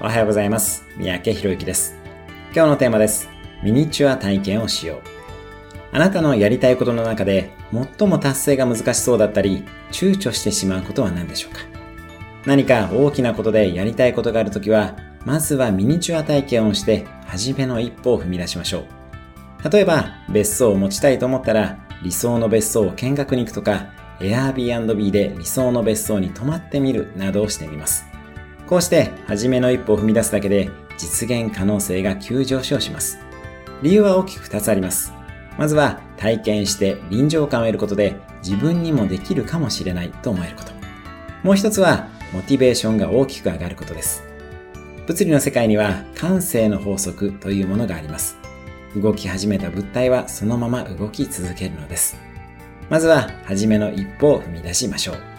おはようございます。三宅博之です。今日のテーマです。ミニチュア体験をしよう。あなたのやりたいことの中で最も達成が難しそうだったり、躊躇してしまうことは何でしょうか？何か大きなことでやりたいことがあるときは、まずはミニチュア体験をして、初めの一歩を踏み出しましょう。例えば、別荘を持ちたいと思ったら、理想の別荘を見学に行くとか、Airbnb で理想の別荘に泊まってみるなどをしてみます。こうして、初めの一歩を踏み出すだけで、実現可能性が急上昇します。理由は大きく2つあります。まずは、体験して臨場感を得ることで、自分にもできるかもしれないと思えること。もう一つは、モチベーションが大きく上がることです。物理の世界には、感性の法則というものがあります。動き始めた物体はそのまま動き続けるのです。まずは、初めの一歩を踏み出しましょう。